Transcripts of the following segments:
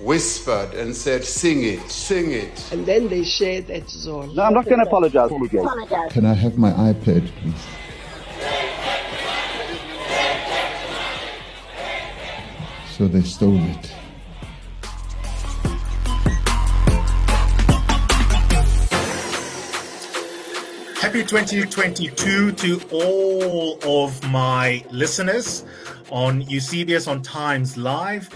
whispered and said, Sing it, sing it. And then they shared that zone. No, I'm not going to apologize. Can I have my iPad, please? So they stole it. Happy 2022 to all of my listeners on Eusebius on Times Live.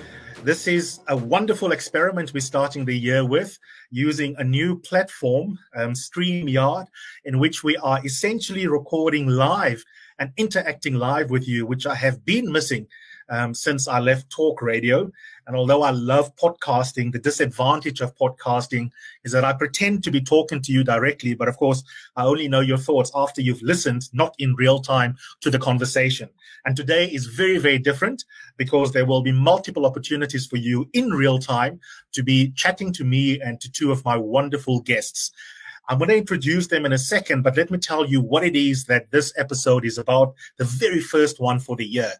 This is a wonderful experiment we're starting the year with using a new platform, um, StreamYard, in which we are essentially recording live and interacting live with you, which I have been missing um, since I left talk radio. And although I love podcasting, the disadvantage of podcasting is that I pretend to be talking to you directly. But of course, I only know your thoughts after you've listened, not in real time to the conversation. And today is very, very different because there will be multiple opportunities for you in real time to be chatting to me and to two of my wonderful guests. I'm going to introduce them in a second, but let me tell you what it is that this episode is about, the very first one for the year.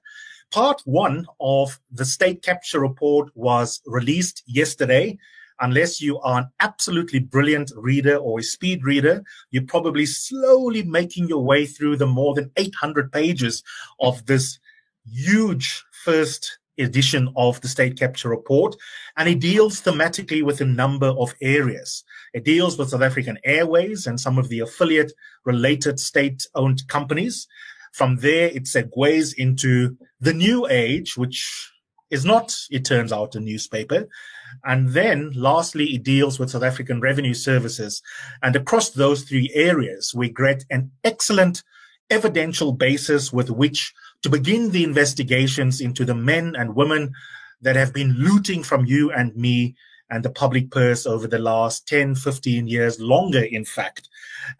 Part one of the state capture report was released yesterday. Unless you are an absolutely brilliant reader or a speed reader, you're probably slowly making your way through the more than 800 pages of this huge first edition of the state capture report. And it deals thematically with a number of areas. It deals with South African Airways and some of the affiliate related state owned companies. From there, it segues into the new age, which is not, it turns out, a newspaper. And then lastly, it deals with South African revenue services. And across those three areas, we get an excellent evidential basis with which to begin the investigations into the men and women that have been looting from you and me and the public purse over the last 10, 15 years, longer, in fact.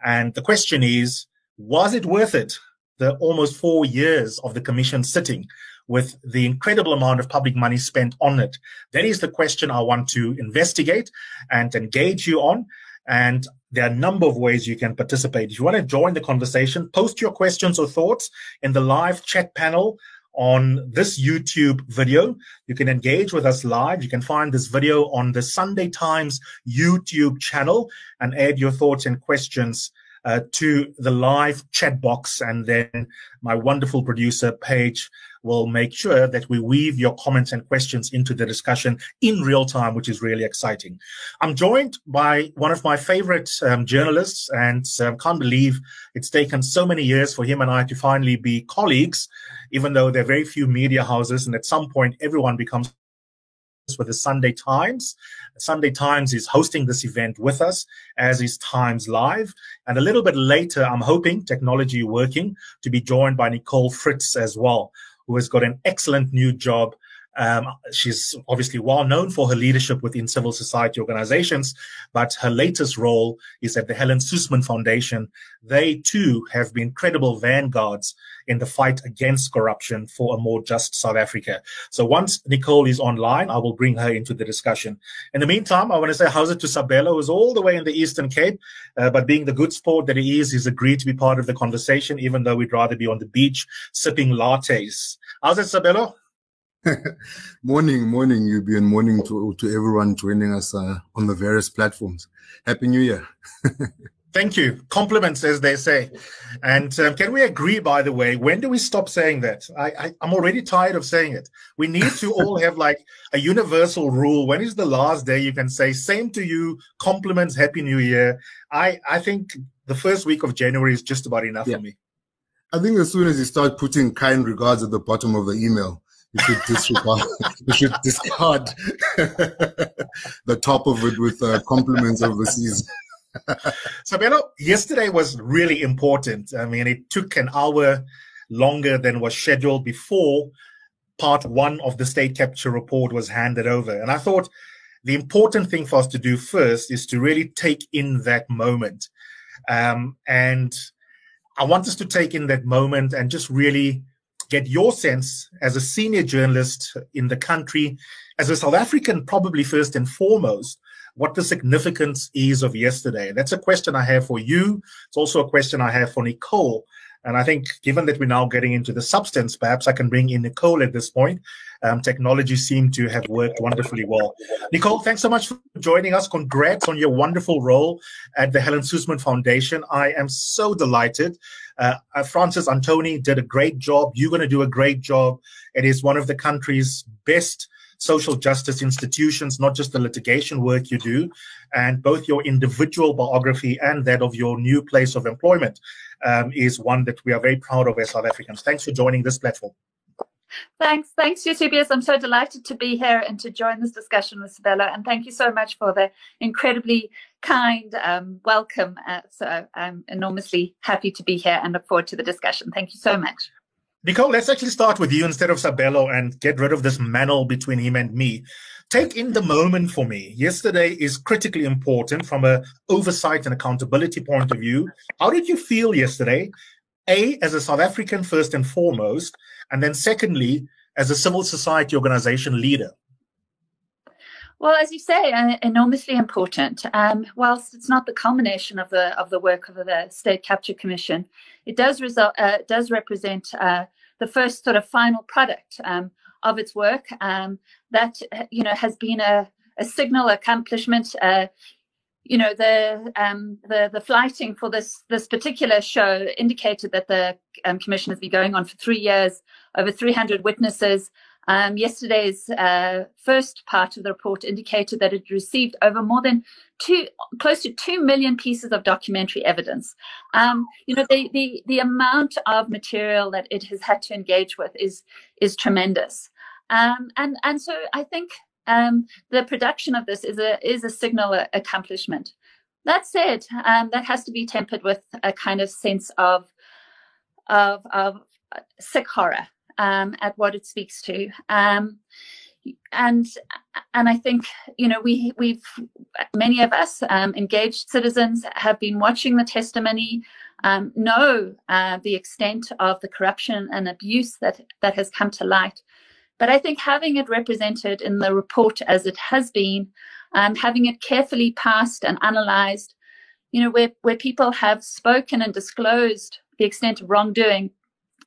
And the question is, was it worth it? The almost four years of the commission sitting with the incredible amount of public money spent on it? That is the question I want to investigate and engage you on. And there are a number of ways you can participate. If you want to join the conversation, post your questions or thoughts in the live chat panel on this YouTube video. You can engage with us live. You can find this video on the Sunday Times YouTube channel and add your thoughts and questions uh, to the live chat box. And then my wonderful producer, Paige, will make sure that we weave your comments and questions into the discussion in real time, which is really exciting. I'm joined by one of my favorite um, journalists and um, can't believe it's taken so many years for him and I to finally be colleagues, even though there are very few media houses. And at some point, everyone becomes with the Sunday Times. Sunday Times is hosting this event with us, as is Times Live. And a little bit later, I'm hoping, technology working, to be joined by Nicole Fritz as well, who has got an excellent new job um, she's obviously well known for her leadership within civil society organizations, but her latest role is at the Helen Suzman Foundation. They too have been credible vanguards in the fight against corruption for a more just South Africa. So once Nicole is online, I will bring her into the discussion. In the meantime, I want to say how's it to Sabelo, who's all the way in the Eastern Cape, uh, but being the good sport that he is, he's agreed to be part of the conversation, even though we'd rather be on the beach sipping lattes. How's it, Sabelo? morning, morning, Yubi, and morning to, to everyone joining us uh, on the various platforms. Happy New Year. Thank you. Compliments, as they say. And um, can we agree, by the way, when do we stop saying that? I, I, I'm already tired of saying it. We need to all have like a universal rule. When is the last day you can say, same to you, compliments, Happy New Year? I, I think the first week of January is just about enough yeah. for me. I think as soon as you start putting kind regards at the bottom of the email, you should disregard. you should discard the top of it with uh, compliments overseas. Sabelo, yesterday was really important. I mean, it took an hour longer than was scheduled before part one of the state capture report was handed over. And I thought the important thing for us to do first is to really take in that moment. Um, and I want us to take in that moment and just really get your sense as a senior journalist in the country, as a South African, probably first and foremost, what the significance is of yesterday. That's a question I have for you. It's also a question I have for Nicole. And I think, given that we're now getting into the substance, perhaps I can bring in Nicole at this point. Um, technology seemed to have worked wonderfully well. Nicole, thanks so much for joining us. Congrats on your wonderful role at the Helen Suzman Foundation. I am so delighted. Uh, uh, Francis Antonie did a great job. You're going to do a great job. It is one of the country's best social justice institutions, not just the litigation work you do, and both your individual biography and that of your new place of employment um, is one that we are very proud of as South Africans. Thanks for joining this platform. Thanks, thanks, Eusebius. I'm so delighted to be here and to join this discussion with Sabelo. And thank you so much for the incredibly kind um, welcome. Uh, so I'm enormously happy to be here and look forward to the discussion. Thank you so much. Nicole, let's actually start with you instead of Sabelo and get rid of this mantle between him and me. Take in the moment for me. Yesterday is critically important from a oversight and accountability point of view. How did you feel yesterday? A, as a South African first and foremost, and then secondly, as a civil society organization leader. Well, as you say, uh, enormously important. Um, whilst it's not the culmination of the of the work of the State Capture Commission, it does result uh, does represent uh, the first sort of final product um, of its work. Um, that you know has been a, a signal accomplishment. Uh, you know the um, the the flighting for this this particular show indicated that the um, commission has been going on for three years, over 300 witnesses. Um, yesterday's uh, first part of the report indicated that it received over more than two, close to two million pieces of documentary evidence. Um, you know, the, the the amount of material that it has had to engage with is is tremendous. Um, and and so I think um, the production of this is a is a signal accomplishment. That said, um, that has to be tempered with a kind of sense of of, of sick horror um, at what it speaks to. Um, and and I think you know we we've many of us um, engaged citizens have been watching the testimony, um, know uh, the extent of the corruption and abuse that that has come to light. But I think having it represented in the report as it has been, um, having it carefully passed and analysed, you know, where where people have spoken and disclosed the extent of wrongdoing,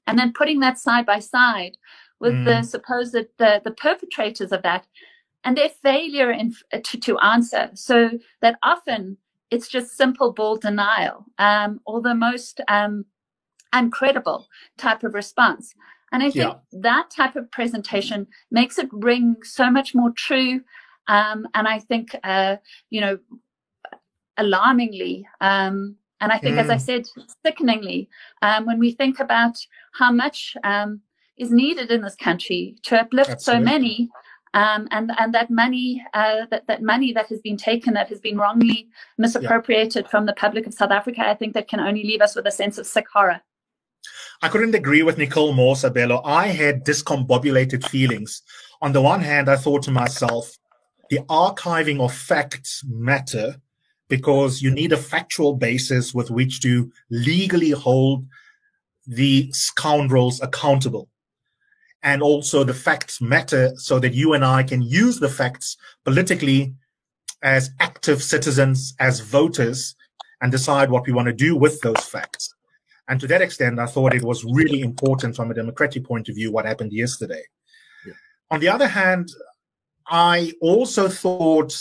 and then putting that side by side with mm. the supposed the, the perpetrators of that and their failure in, to, to answer so that often it's just simple bald denial um, or the most um, uncredible type of response and i think yeah. that type of presentation makes it ring so much more true um, and i think uh, you know alarmingly um, and I think, mm. as I mm. said, sickeningly, um, when we think about how much um, is needed in this country to uplift Absolutely. so many, um, and and that money, uh, that that money that has been taken, that has been wrongly misappropriated yeah. from the public of South Africa, I think that can only leave us with a sense of sick horror. I couldn't agree with Nicole more, Sabelo. I had discombobulated feelings. On the one hand, I thought to myself, the archiving of facts matter because you need a factual basis with which to legally hold the scoundrels accountable. And also the facts matter so that you and I can use the facts politically as active citizens, as voters, and decide what we want to do with those facts. And to that extent, I thought it was really important from a democratic point of view what happened yesterday. Yeah. On the other hand, I also thought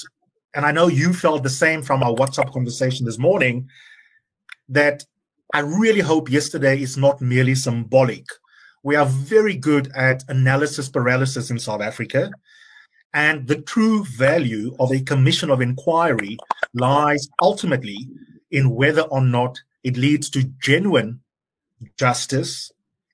and I know you felt the same from our WhatsApp conversation this morning, that I really hope yesterday is not merely symbolic. We are very good at analysis paralysis in South Africa. And the true value of a commission of inquiry lies ultimately in whether or not it leads to genuine justice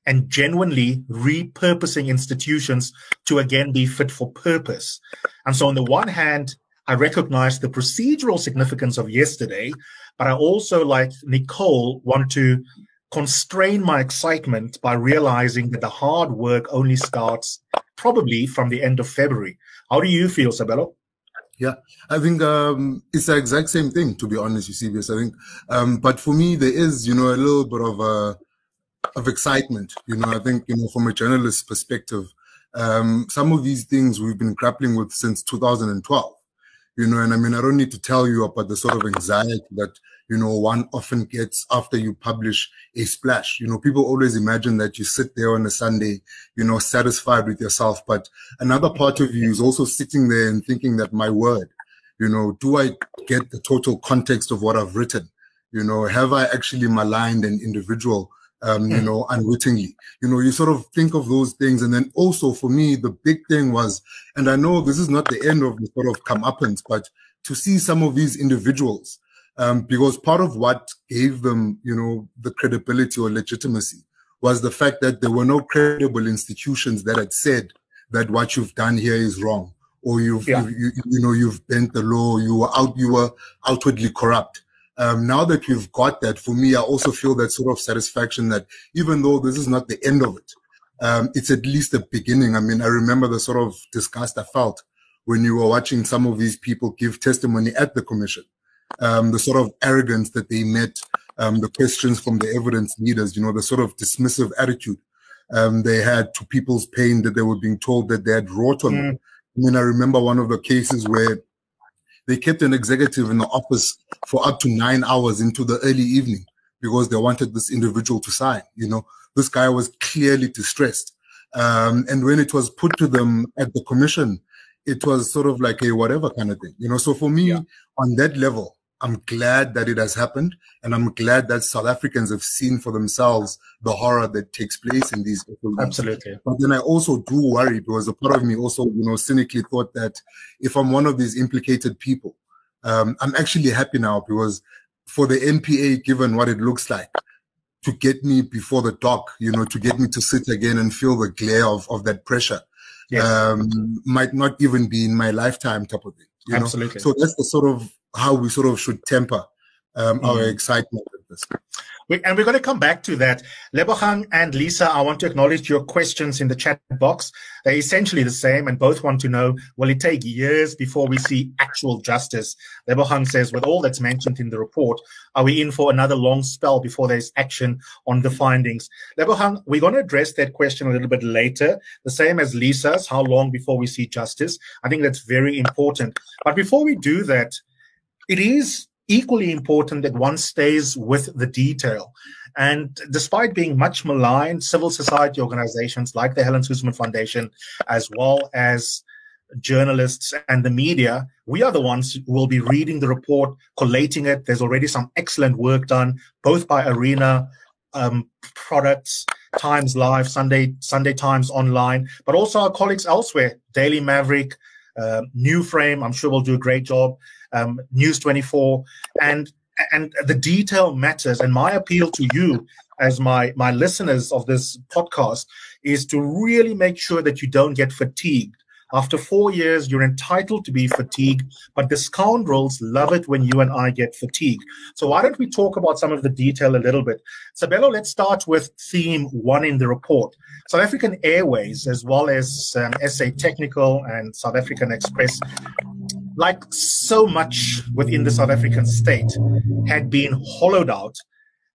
and genuinely repurposing institutions to again be fit for purpose. And so, on the one hand, I recognize the procedural significance of yesterday, but I also, like Nicole, want to constrain my excitement by realizing that the hard work only starts probably from the end of February. How do you feel, Sabelo? Yeah, I think um, it's the exact same thing, to be honest, Eusebius. I think, um, but for me, there is, you know, a little bit of uh, of excitement. You know, I think, you know, from a journalist's perspective, um, some of these things we've been grappling with since 2012. You know, and I mean, I don't need to tell you about the sort of anxiety that you know, one often gets after you publish a splash. You know, people always imagine that you sit there on a Sunday, you know, satisfied with yourself. But another part of you is also sitting there and thinking that my word, you know, do I get the total context of what I've written? You know, have I actually maligned an individual? Um, you hmm. know, unwittingly, you know, you sort of think of those things. And then also for me, the big thing was, and I know this is not the end of the sort of comeuppance, but to see some of these individuals, um, because part of what gave them, you know, the credibility or legitimacy was the fact that there were no credible institutions that had said that what you've done here is wrong, or you've, yeah. you, you, you, know, you've bent the law, you were out, you were outwardly corrupt. Um, now that we've got that, for me, I also feel that sort of satisfaction that even though this is not the end of it, um, it's at least the beginning. I mean, I remember the sort of disgust I felt when you were watching some of these people give testimony at the commission um, the sort of arrogance that they met, um, the questions from the evidence leaders, you know, the sort of dismissive attitude um, they had to people's pain that they were being told that they had wrought on mm. them. I mean, I remember one of the cases where they kept an executive in the office for up to nine hours into the early evening because they wanted this individual to sign. You know, this guy was clearly distressed. Um, and when it was put to them at the commission, it was sort of like a whatever kind of thing, you know. So for me, yeah. on that level, I'm glad that it has happened. And I'm glad that South Africans have seen for themselves the horror that takes place in these. Absolutely. But then I also do worry because a part of me also, you know, cynically thought that if I'm one of these implicated people, um, I'm actually happy now because for the NPA, given what it looks like, to get me before the dock, you know, to get me to sit again and feel the glare of, of that pressure, yes. um, might not even be in my lifetime type of thing. You Absolutely. Know? So that's the sort of how we sort of should temper um, our mm. excitement with this. We, and we're going to come back to that. Lebohang and Lisa, I want to acknowledge your questions in the chat box. They're essentially the same, and both want to know will it take years before we see actual justice? Lebohang says, with all that's mentioned in the report, are we in for another long spell before there's action on the findings? Lebohang, we're going to address that question a little bit later, the same as Lisa's, how long before we see justice? I think that's very important. But before we do that, it is equally important that one stays with the detail. And despite being much maligned, civil society organizations like the Helen Suzman Foundation, as well as journalists and the media, we are the ones who will be reading the report, collating it. There's already some excellent work done, both by Arena um, Products, Times Live, Sunday Sunday Times Online, but also our colleagues elsewhere, Daily Maverick, uh, New Frame. I'm sure will do a great job um, News 24, and and the detail matters. And my appeal to you, as my my listeners of this podcast, is to really make sure that you don't get fatigued. After four years, you're entitled to be fatigued, but the scoundrels love it when you and I get fatigued. So why don't we talk about some of the detail a little bit? Sabelo, let's start with theme one in the report. South African Airways, as well as um, SA Technical and South African Express, like so much within the South African state, had been hollowed out.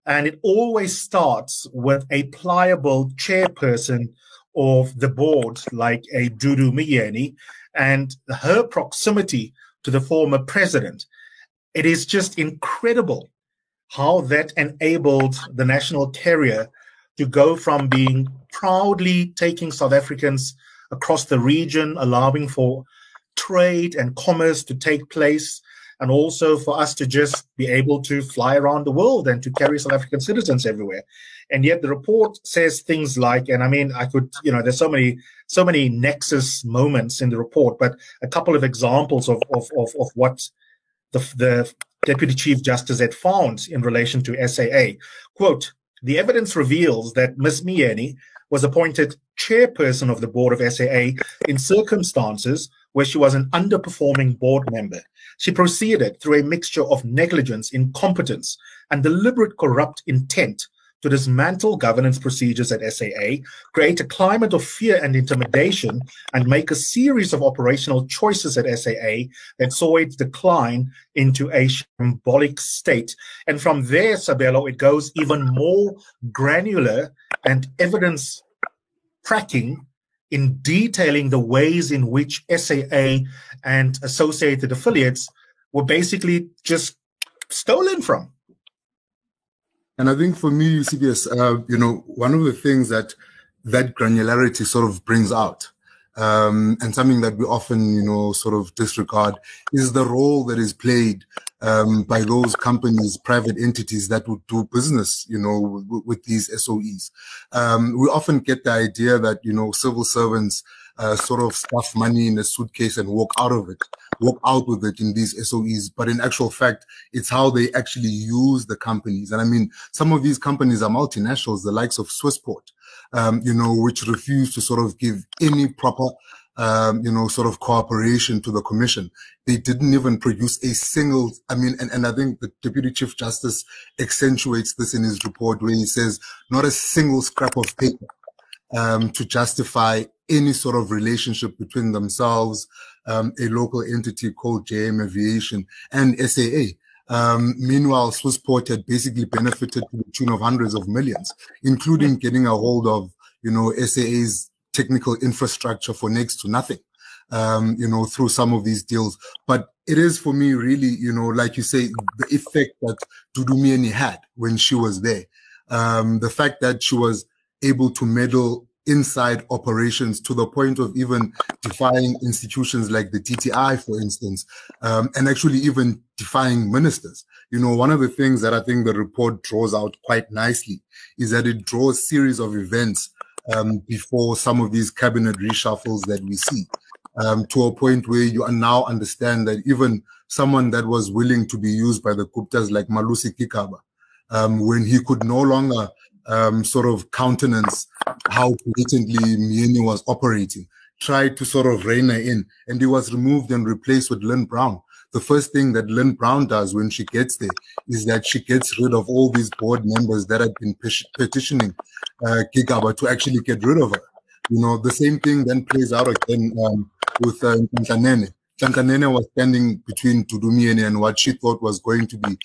And it always starts with a pliable chairperson of the board, like a Dudu Myeni, and her proximity to the former president. It is just incredible how that enabled the national carrier to go from being proudly taking South Africans across the region, allowing for trade and commerce to take place, and also for us to just be able to fly around the world and to carry South African citizens everywhere. And yet the report says things like, and I mean, I could, you know, there's so many, so many nexus moments in the report, but a couple of examples of, of, of, of what the, the Deputy Chief Justice had found in relation to SAA. Quote, the evidence reveals that Ms. Myeni was appointed chairperson of the board of SAA in circumstances where she was an underperforming board member. She proceeded through a mixture of negligence, incompetence, and deliberate corrupt intent to dismantle governance procedures at SAA, create a climate of fear and intimidation, and make a series of operational choices at SAA that saw it decline into a symbolic state. And from there, Sabelo, it goes even more granular and evidence tracking in detailing the ways in which SAA and associated affiliates were basically just stolen from. And I think for me, Eusebius, uh, you know, one of the things that that granularity sort of brings out, um, and something that we often, you know, sort of disregard is the role that is played um, by those companies, private entities that would do business, you know, with, with these SOEs. Um, we often get the idea that, you know, civil servants uh, sort of stuff money in a suitcase and walk out of it, walk out with it in these SOEs. But in actual fact, it's how they actually use the companies. And I mean, some of these companies are multinationals, the likes of Swissport, um, you know, which refuse to sort of give any proper um, you know, sort of cooperation to the commission. They didn't even produce a single, I mean, and, and I think the Deputy Chief Justice accentuates this in his report where he says not a single scrap of paper um, to justify any sort of relationship between themselves, um, a local entity called JM Aviation and SAA. Um, meanwhile, Swissport had basically benefited to the tune of hundreds of millions, including getting a hold of, you know, SAA's technical infrastructure for next to nothing, um, you know, through some of these deals. But it is for me really, you know, like you say, the effect that Dudu Myeni had when she was there. Um, the fact that she was able to meddle inside operations to the point of even defying institutions like the DTI, for instance, um, and actually even defying ministers. You know, one of the things that I think the report draws out quite nicely is that it draws a series of events um, before some of these cabinet reshuffles that we see. Um, to a point where you now understand that even someone that was willing to be used by the Guptas like Malusi Gigaba, um, when he could no longer um, sort of countenance how blatantly Myeni was operating, tried to sort of rein her in, and he was removed and replaced with Lynne Brown. The first thing that Lynne Brown does when she gets there is that she gets rid of all these board members that had been petitioning uh, to actually get rid of her. You know, the same thing then plays out again um, with uh, Nhlanhla Nene. was standing between Dudu Myeni and what she thought was going to be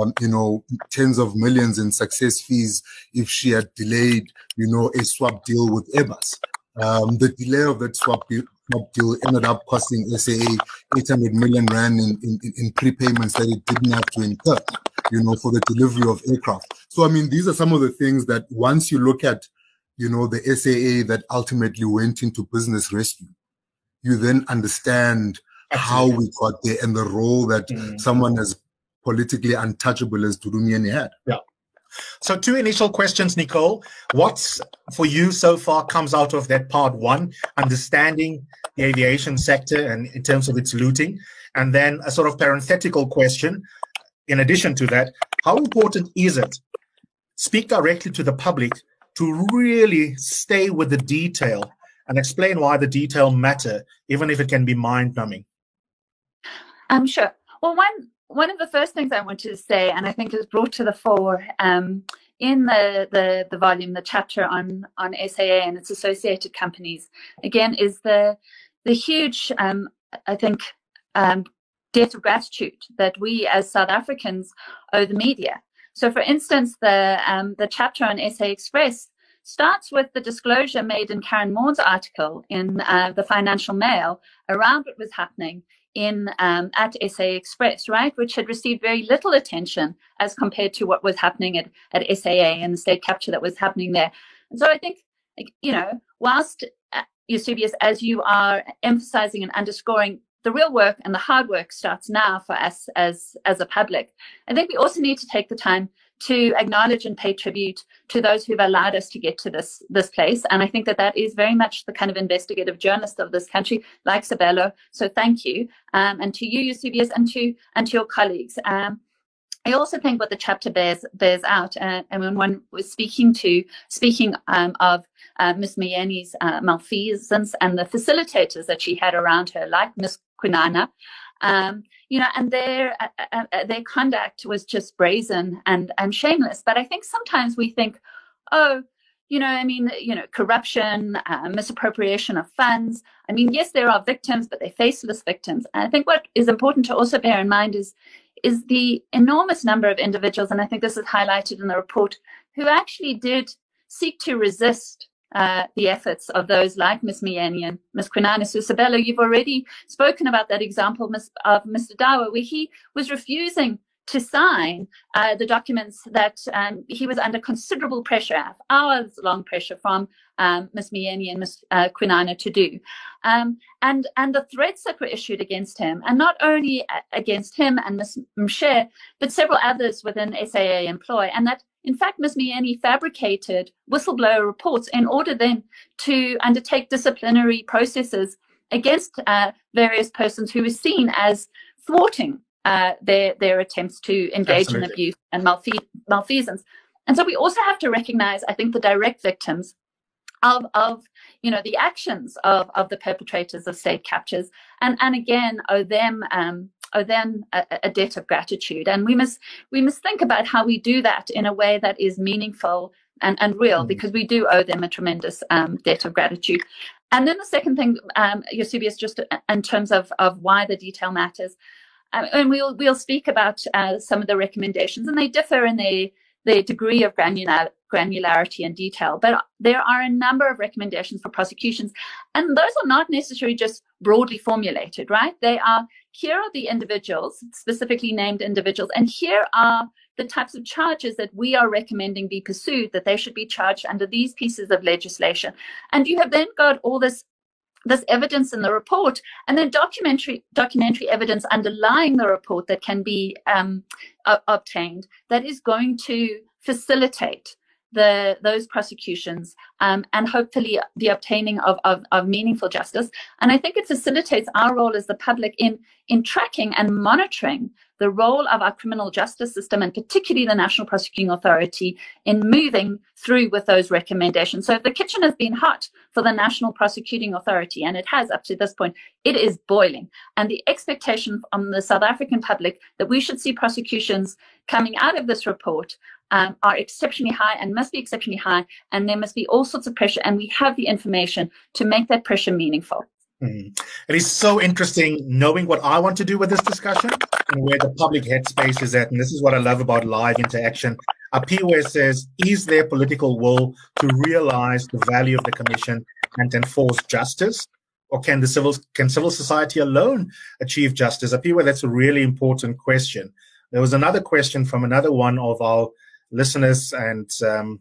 um, you know, tens of millions in success fees if she had delayed, you know, a swap deal with Airbus. Um, the delay of that swap deal, swap deal ended up costing SAA 800 million rand in, in, in prepayments that it didn't have to incur, you know, for the delivery of aircraft. So, I mean, these are some of the things that once you look at, you know, the SAA that ultimately went into business rescue, you then understand Absolutely. how we got there and the role that mm. someone as politically untouchable as Dudu had. Yeah. So, two initial questions, Nicole. What's for you so far comes out of that part one, understanding the aviation sector and in terms of its looting? And then a sort of parenthetical question. In addition to that, how important is it? Speak directly to the public to really stay with the detail and explain why the detail matter, even if it can be mind numbing. I'm um, sure. Well, one one of the first things I wanted to say, and I think is brought to the fore um, in the, the, the volume, the chapter on on SAA and its associated companies, again, is the the huge, um, I think, um, debt of gratitude that we as South Africans owe the media. So, for instance, the um, the chapter on SA Express starts with the disclosure made in Karen Maughan's article in uh, the Financial Mail around what was happening in um, at SA Express, right, which had received very little attention as compared to what was happening at, at SAA and the state capture that was happening there. And so I think, you know, whilst uh, Eusebius, as you are emphasizing and underscoring the real work and the hard work starts now for us as as a public. I think we also need to take the time to acknowledge and pay tribute to those who've allowed us to get to this this place. And I think that that is very much the kind of investigative journalist of this country, like Sabelo. So thank you, um, and to you, Eusebius, and to and to your colleagues. Um, I also think what the chapter bears bears out, uh, and when one was speaking to speaking um, of uh, Miss uh, malfeasance and the facilitators that she had around her, like Miss Kwinana, Um, you know, and their uh, uh, uh, their conduct was just brazen and and shameless. But I think sometimes we think, oh, you know, I mean, you know, corruption, uh, misappropriation of funds. I mean, yes, there are victims, but they're faceless victims. And I think what is important to also bear in mind is is the enormous number of individuals, and I think this is highlighted in the report, who actually did seek to resist uh, the efforts of those like Ms. Myeni and Ms. Kwinana Susabelo. You've already spoken about that example of Mr. Dawa, where he was refusing to sign uh, the documents that um, he was under considerable pressure, hours long pressure from um, Ms. Myeni and Ms. Uh, Kwinana to do. Um, and, and the threats that were issued against him, and not only against him and Ms. Mshe, but several others within SAA employ, and that in fact, Ms. Myeni fabricated whistleblower reports in order then to undertake disciplinary processes against uh, various persons who were seen as thwarting uh, their their attempts to engage Absolutely. in abuse and malfe- malfeasance. And so we also have to recognize, I think, the direct victims of of you know the actions of of the perpetrators of state captures, and and again owe them um, owe then a, a debt of gratitude. And we must we must think about how we do that in a way that is meaningful and, and real, mm. because we do owe them a tremendous um, debt of gratitude. And then the second thing, um, Eusebius, just in terms of, of why the detail matters, um, and we'll we'll speak about uh, some of the recommendations, and they differ in the the degree of granular, granularity and detail. But there are a number of recommendations for prosecutions, and those are not necessarily just broadly formulated, right? They are here are the individuals, specifically named individuals, and here are the types of charges that we are recommending be pursued, that they should be charged under these pieces of legislation. And you have then got all this there's evidence in the report and then documentary documentary evidence underlying the report that can be um, uh, obtained that is going to facilitate the those prosecutions um, and hopefully the obtaining of, of, of, meaningful justice. And I think it facilitates our role as the public in in tracking and monitoring the role of our criminal justice system and particularly the National Prosecuting Authority in moving through with those recommendations. So if the kitchen has been hot for the National Prosecuting Authority, and it has up to this point, it is boiling. And the expectation on the South African public that we should see prosecutions coming out of this report um, are exceptionally high and must be exceptionally high. And there must be all sorts of pressure. And we have the information to make that pressure meaningful. Mm. It is so interesting knowing what I want to do with this discussion and where the public headspace is at. And this is what I love about live interaction. Apiwe says, is there political will to realize the value of the commission and enforce justice? Or can the civil can civil society alone achieve justice? A Apiwe, that's a really important question. There was another question from another one of our listeners and um,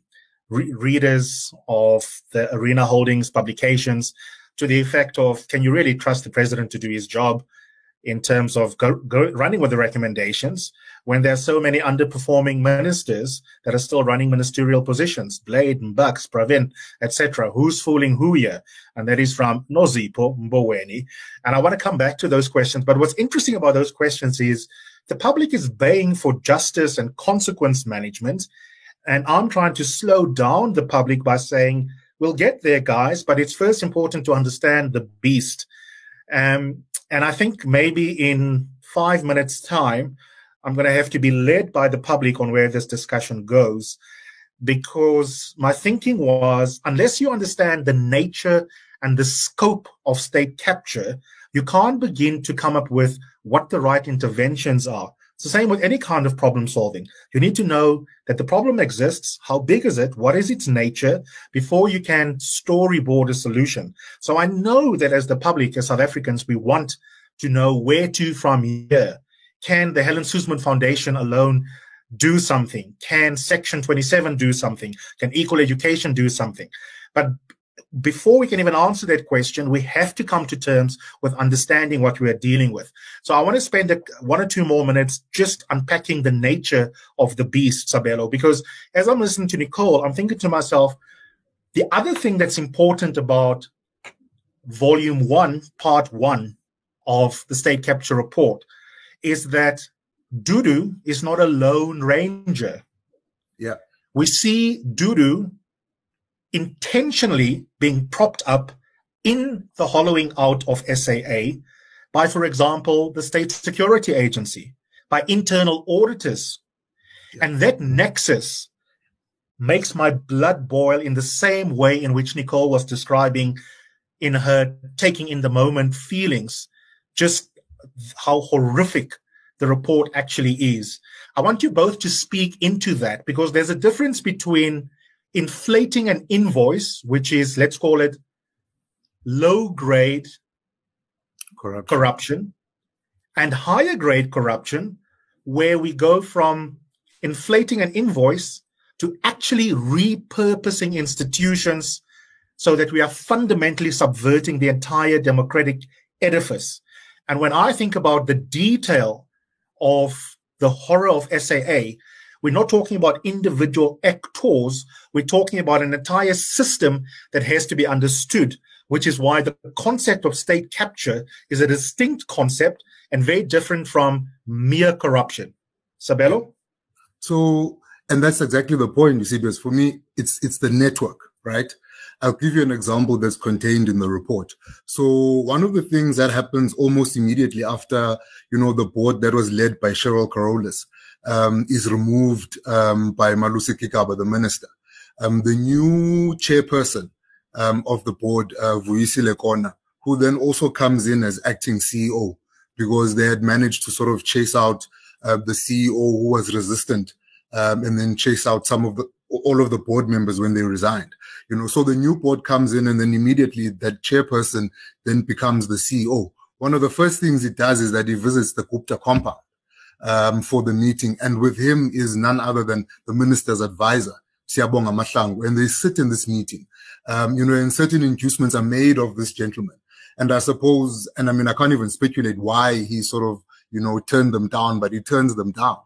re- readers of the Arena Holdings publications to the effect of can you really trust the president to do his job in terms of go, go, running with the recommendations when there are so many underperforming ministers that are still running ministerial positions, Blade Bucks, Pravin, etc. Who's fooling who here? And that is from Nozipo Mboweni. And I want to come back to those questions. But what's interesting about those questions is the public is baying for justice and consequence management. And I'm trying to slow down the public by saying, we'll get there, guys, but it's first important to understand the beast. Um, and I think maybe in five minutes' time, I'm going to have to be led by the public on where this discussion goes. Because my thinking was, unless you understand the nature and the scope of state capture, you can't begin to come up with what the right interventions are. It's the same with any kind of problem solving. You need to know that the problem exists. How big is it? What is its nature before you can storyboard a solution? So I know that as the public, as South Africans, we want to know where to from here. Can the Helen Suzman Foundation alone do something? Can Section 27 do something? Can Equal Education do something? But before we can even answer that question, we have to come to terms with understanding what we are dealing with. So I want to spend a, one or two more minutes just unpacking the nature of the beast, Sabelo, because as I'm listening to Nicole, I'm thinking to myself, the other thing that's important about volume one, part one of the state capture report is that Dudu is not a lone ranger. Yeah. We see Dudu intentionally being propped up in the hollowing out of SAA by, for example, the State Security Agency, by internal auditors. And that nexus makes my blood boil in the same way in which Nicole was describing in her taking in the moment feelings, just how horrific the report actually is. I want you both to speak into that because there's a difference between inflating an invoice, which is, let's call it low grade corruption. corruption, and higher grade corruption, where we go from inflating an invoice to actually repurposing institutions so that we are fundamentally subverting the entire democratic edifice. And when I think about the detail of the horror of SAA, we're not talking about individual actors. We're talking about an entire system that has to be understood, which is why the concept of state capture is a distinct concept and very different from mere corruption. Sabelo? So, and that's exactly the point, you see, because for me, it's, it's the network, right? I'll give you an example that's contained in the report. So one of the things that happens almost immediately after, you know, the board that was led by Cheryl Carolus, um, is removed, um, by Malusi Gigaba, the minister. Um, the new chairperson, um, of the board, uh, Vuyisile Kona, who then also comes in as acting CEO because they had managed to sort of chase out, uh, the CEO who was resistant, um, and then chase out some of the, all of the board members when they resigned. You know, so the new board comes in and then immediately that chairperson then becomes the CEO. One of the first things he does is that he visits the Gupta compound um, for the meeting. And with him is none other than the minister's advisor, Siyabonga Mahlangu. And they sit in this meeting. Um, you know, and certain inducements are made of this gentleman. And I suppose, and I mean, I can't even speculate why he sort of, you know, turned them down, but he turns them down.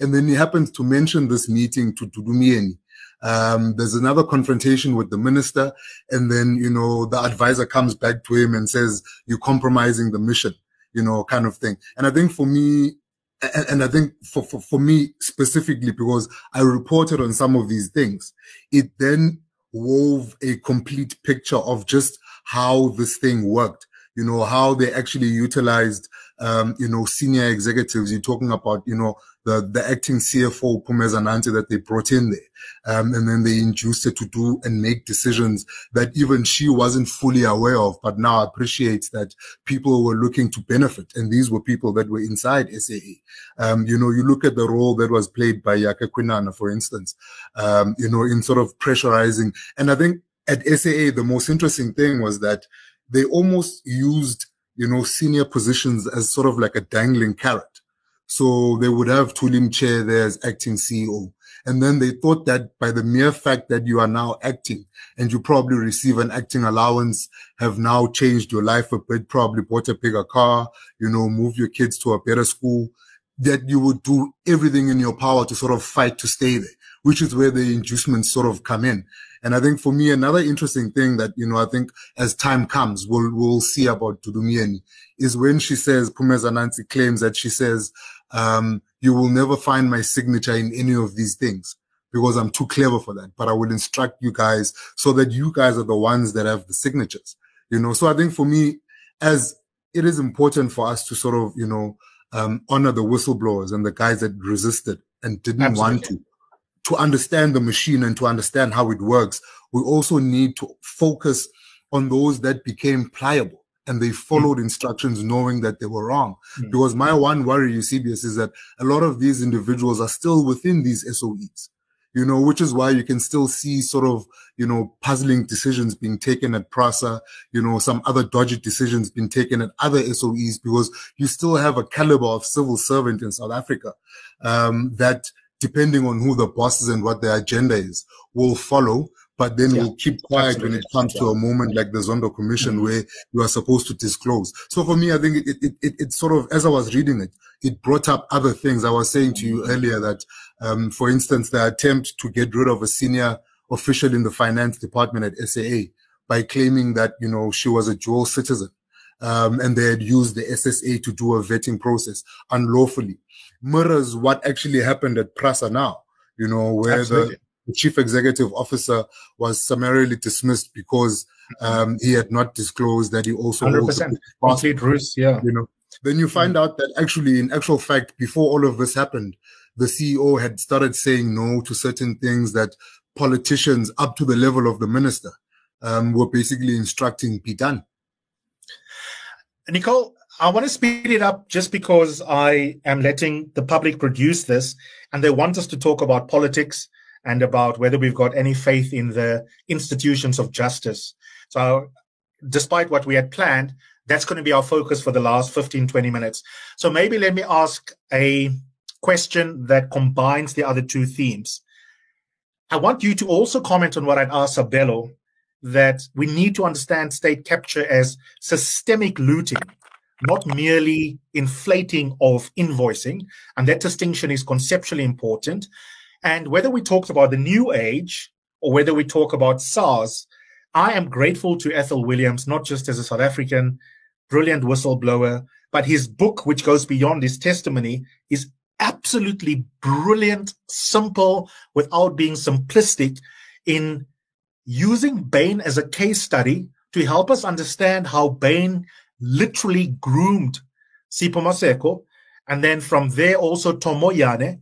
And then he happens to mention this meeting to Dudu Myeni. Um, there's another confrontation with the minister. And then, you know, the advisor comes back to him and says, you're compromising the mission, you know, kind of thing. And I think for me, and, and I think for, for, for me specifically, because I reported on some of these things, it then wove a complete picture of just how this thing worked you know, how they actually utilized, um, you know, senior executives. You're talking about, you know, the, the acting CFO, Phumeza Nhantsi, that they brought in there. Um, and then they induced her to do and make decisions that even she wasn't fully aware of, but now appreciates that people were looking to benefit. And these were people that were inside SAA. Um, you know, you look at the role that was played by Yakhe Kwinana, for instance, um, you know, in sort of pressurizing. And I think at SAA, the most interesting thing was that they almost used, you know, senior positions as sort of like a dangling carrot. So they would have Tulim Chair there as acting CEO. And then they thought that by the mere fact that you are now acting and you probably receive an acting allowance, have now changed your life a bit, probably bought a bigger car, you know, move your kids to a better school, that you would do everything in your power to sort of fight to stay there, which is where the inducements sort of come in. And I think for me, another interesting thing that, you know, I think as time comes, we'll, we'll see about Dudu Myeni is when she says, Phumeza Nhantsi claims that she says, um, you will never find my signature in any of these things because I'm too clever for that. But I will instruct you guys so that you guys are the ones that have the signatures, you know? So I think for me, as it is important for us to sort of, you know, um, honor the whistleblowers and the guys that resisted and didn't Absolutely. want to to understand the machine and to understand how it works, we also need to focus on those that became pliable and they followed mm. instructions knowing that they were wrong. Mm. Because my one worry, Eusebius, is that a lot of these individuals are still within these SOEs, you know, which is why you can still see sort of, you know, puzzling decisions being taken at PRASA, you know, some other dodgy decisions being taken at other SOEs because you still have a caliber of civil servant in South Africa, um, that depending on who the boss is and what their agenda is, will follow. But then yeah, we'll keep quiet absolutely. when it comes yeah. to a moment like the Zondo Commission mm-hmm. where you are supposed to disclose. So for me, I think it, it, it, it, sort of, as I was reading it, it brought up other things. I was saying to you earlier that, um, for instance, the attempt to get rid of a senior official in the finance department at SAA by claiming that, you know, she was a dual citizen. Um, and they had used the SSA to do a vetting process unlawfully mirrors what actually happened at Prasa now, you know, where the, the, chief executive officer was summarily dismissed because um, he had not disclosed that he also 100% complete ruse, yeah. You know, then you find out that actually, in actual fact, before all of this happened, the CEO had started saying no to certain things that politicians up to the level of the minister um, were basically instructing be done. Nicole, I want to speed it up just because I am letting the public produce this and they want us to talk about politics and about whether we've got any faith in the institutions of justice. So, despite what we had planned, that's going to be our focus for the last 15, 20 minutes. So, maybe let me ask a question that combines the other two themes. I want you to also comment on what I'd asked Sabelo that we need to understand state capture as systemic looting, not merely inflating of invoicing. And that distinction is conceptually important. And whether we talked about the new age or whether we talk about SARS, I am grateful to Athol Williams, not just as a South African brilliant whistleblower, but his book, which goes beyond his testimony, is absolutely brilliant, simple, without being simplistic in using Bain as a case study to help us understand how Bain literally groomed Sipho Maseko, and then from there also Tom Moyane,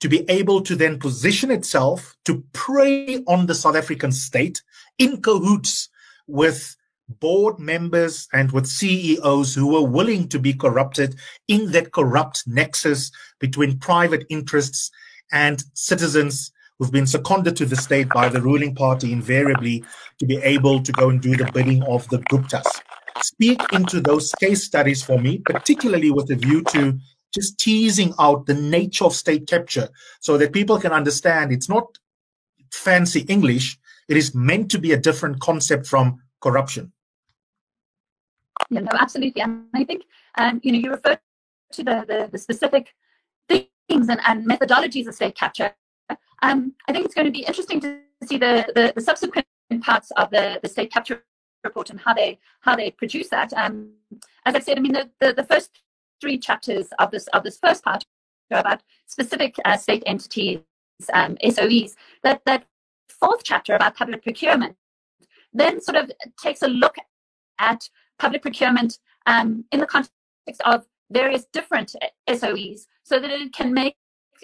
to be able to then position itself to prey on the South African state in cahoots with board members and with CEOs who were willing to be corrupted in that corrupt nexus between private interests and citizens who've been seconded to the state by the ruling party invariably to be able to go and do the bidding of the Guptas. Speak into those case studies for me, particularly with a view to just teasing out the nature of state capture so that people can understand it's not fancy English. It is meant to be a different concept from corruption. Yeah, no, absolutely. And I think, um, you know, you refer to the, the, the specific things and, and methodologies of state capture. Um, I think it's going to be interesting to see the, the, the subsequent parts of the, the state capture report and how they how they produce that. Um, as I said, I mean the, the, the first three chapters of this of this first part are about specific uh, state entities, um, SOEs. That that fourth chapter about public procurement then sort of takes a look at public procurement um, in the context of various different SOEs, so that it can make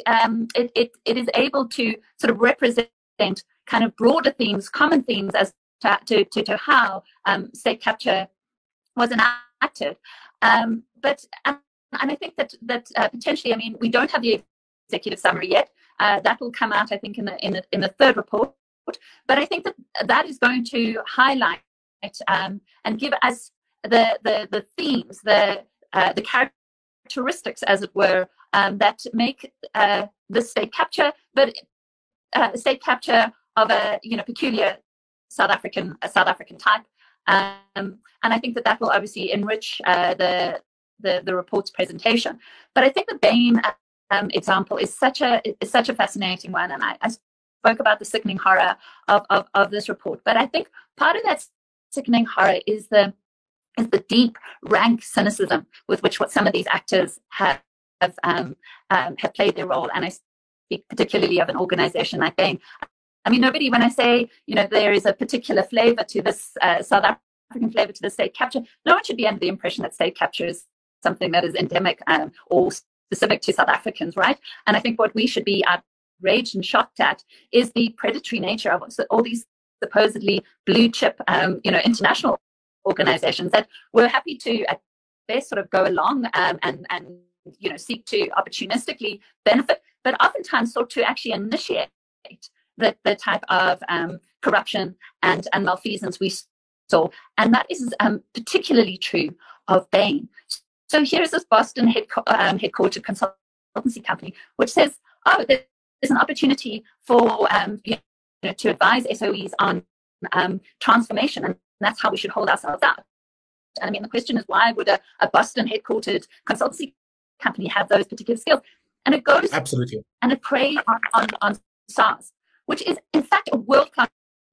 um, it, it it is able to sort of represent kind of broader themes, common themes as to to, to, to how um, state capture was enacted. Um, but and I think that that uh, potentially, I mean, we don't have the executive summary yet. Uh, that will come out, I think, in the in the, in the third report. But I think that that is going to highlight um, and give us the the the themes, the uh, the characteristics, as it were, um, that make uh, the state capture, but uh, state capture of a you know peculiar South African a South African type. Um, and I think that that will obviously enrich uh, the the, the report's presentation. But I think the Bain um, example is such a is such a fascinating one, and I, I spoke about the sickening horror of, of, of this report. But I think part of that sickening horror is the is the deep rank cynicism with which what some of these actors have have, um, um, have played their role, and I speak particularly of an organisation like Bain. I mean, nobody, when I say, you know, there is a particular flavor to this uh, South African flavor to the state capture, no one should be under the impression that state capture is something that is endemic um, or specific to South Africans, right? And I think what we should be outraged and shocked at is the predatory nature of all these supposedly blue chip, um, you know, international organizations that were happy to at best sort of go along um, and and you know seek to opportunistically benefit, but oftentimes sought to actually initiate the, the type of um, corruption and, and malfeasance we saw. And that is um, particularly true of Bain. So here's this Boston head, um, headquartered consultancy company, which says, oh, there's an opportunity for um, you know, to advise SOEs on um, transformation, and that's how we should hold ourselves up. And I mean, the question is, why would a, a Boston headquartered consultancy company have those particular skills? And it goes absolutely, and it preys on, on, on SARS, which is in fact a world class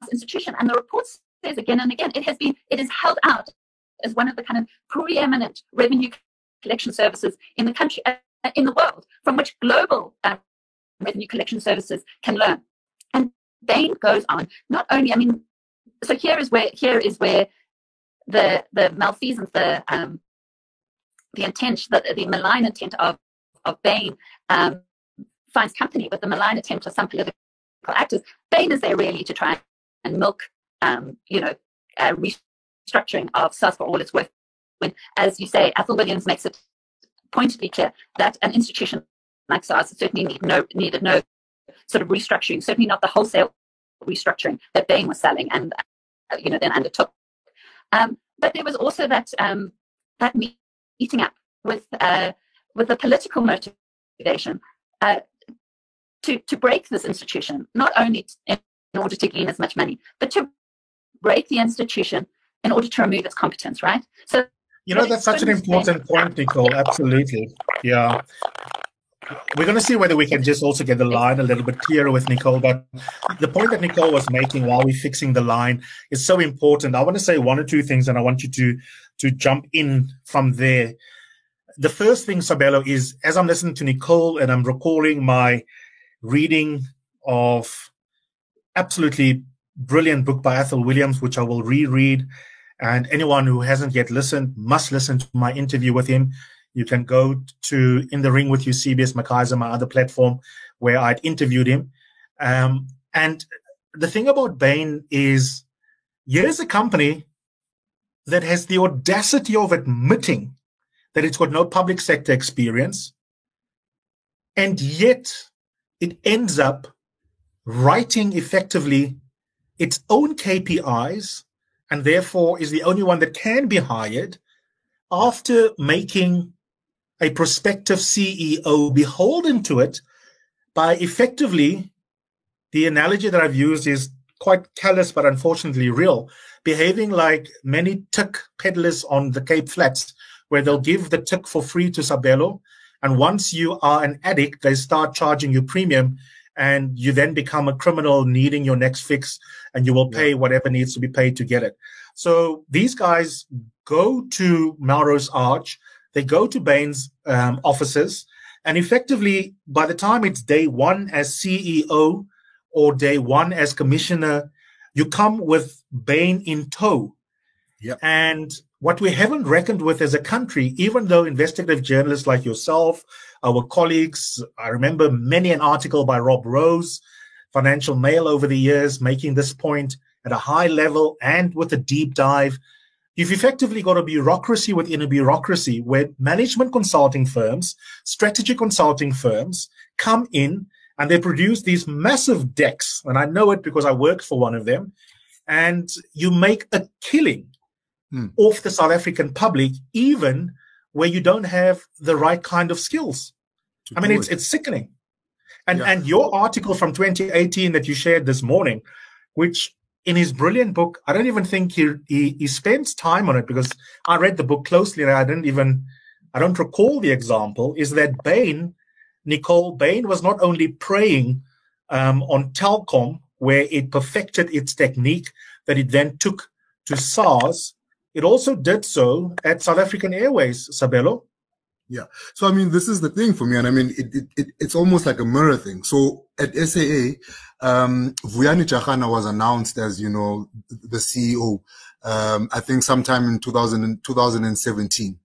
institution. And the report says again and again, it has been, it is held out as one of the kind of preeminent revenue collection services in the country, uh, in the world, from which global uh, revenue collection services can learn. And Bain goes on. Not only, I mean, so here is where here is where the the malfeasance, the um, the intent, the, the malign intent of, of Bain um, finds company with the malign attempt of some political actors. Bain is there really to try and milk, um, you know, restructuring of SARS for all it's worth. When, as you say, Athol Williams makes it pointedly clear that an institution like SARS certainly need no, needed no sort of restructuring, certainly not the wholesale restructuring that Bain was selling and, uh, you know, then undertook. Um, but there was also that um, that meeting up with uh, with the political motivation uh, to to break this institution, not only in, order to gain as much money, but to break the institution in order to remove its competence. Right. So you know that's such an important point, Nicole. Absolutely. Yeah. We're going to see whether we can just also get the line a little bit clearer with Nicole. But the point that Nicole was making while we're fixing the line is so important. I want to say one or two things, and I want you to to jump in from there. The first thing, Sabelo, is as I'm listening to Nicole and I'm recalling my reading of absolutely brilliant book by Athol Williams, which I will reread. And anyone who hasn't yet listened must listen to my interview with him. You can go to In the Ring with Eusebius McKaiser, my other platform, where I'd interviewed him. Um, and the thing about Bain is here's a company that has the audacity of admitting that it's got no public sector experience. And yet it ends up writing effectively its own KPIs and therefore is the only one that can be hired after making a prospective CEO beholden to it by effectively the analogy that I've used is quite callous but unfortunately real, behaving like many tik peddlers on the Cape Flats, where they'll give the tik for free to Sabelo. And once you are an addict, they start charging you premium and you then become a criminal needing your next fix and you will pay whatever needs to be paid to get it. So these guys go to Melrose Arch, they go to Bain's um, offices, and effectively, by the time it's day one as CEO or day one as commissioner, you come with Bain in tow. Yep. And what we haven't reckoned with as a country, even though investigative journalists like yourself, our colleagues, I remember many an article by Rob Rose, Financial Mail over the years, making this point at a high level and with a deep dive. You've effectively got a bureaucracy within a bureaucracy where management consulting firms, strategy consulting firms come in and they produce these massive decks. And I know it because I worked for one of them. And you make a killing hmm. off the South African public, even where you don't have the right kind of skills. I mean, it's, it. it's sickening. And, yeah. and your article from 2018 that you shared this morning, which in his brilliant book, I don't even think he, he, he spends time on it because I read the book closely and I didn't even, I don't recall the example, is that Bain, Nicole Bain was not only preying um, on Telkom, where it perfected its technique that it then took to SARS, it also did so at South African Airways, Sabelo. Yeah. So, I mean, this is the thing for me. And I mean, it, it, it, it's almost like a mirror thing. So at SAA, um, Vuyani Jarana was announced as, you know, the CEO, um, I think sometime in 2000, 2017.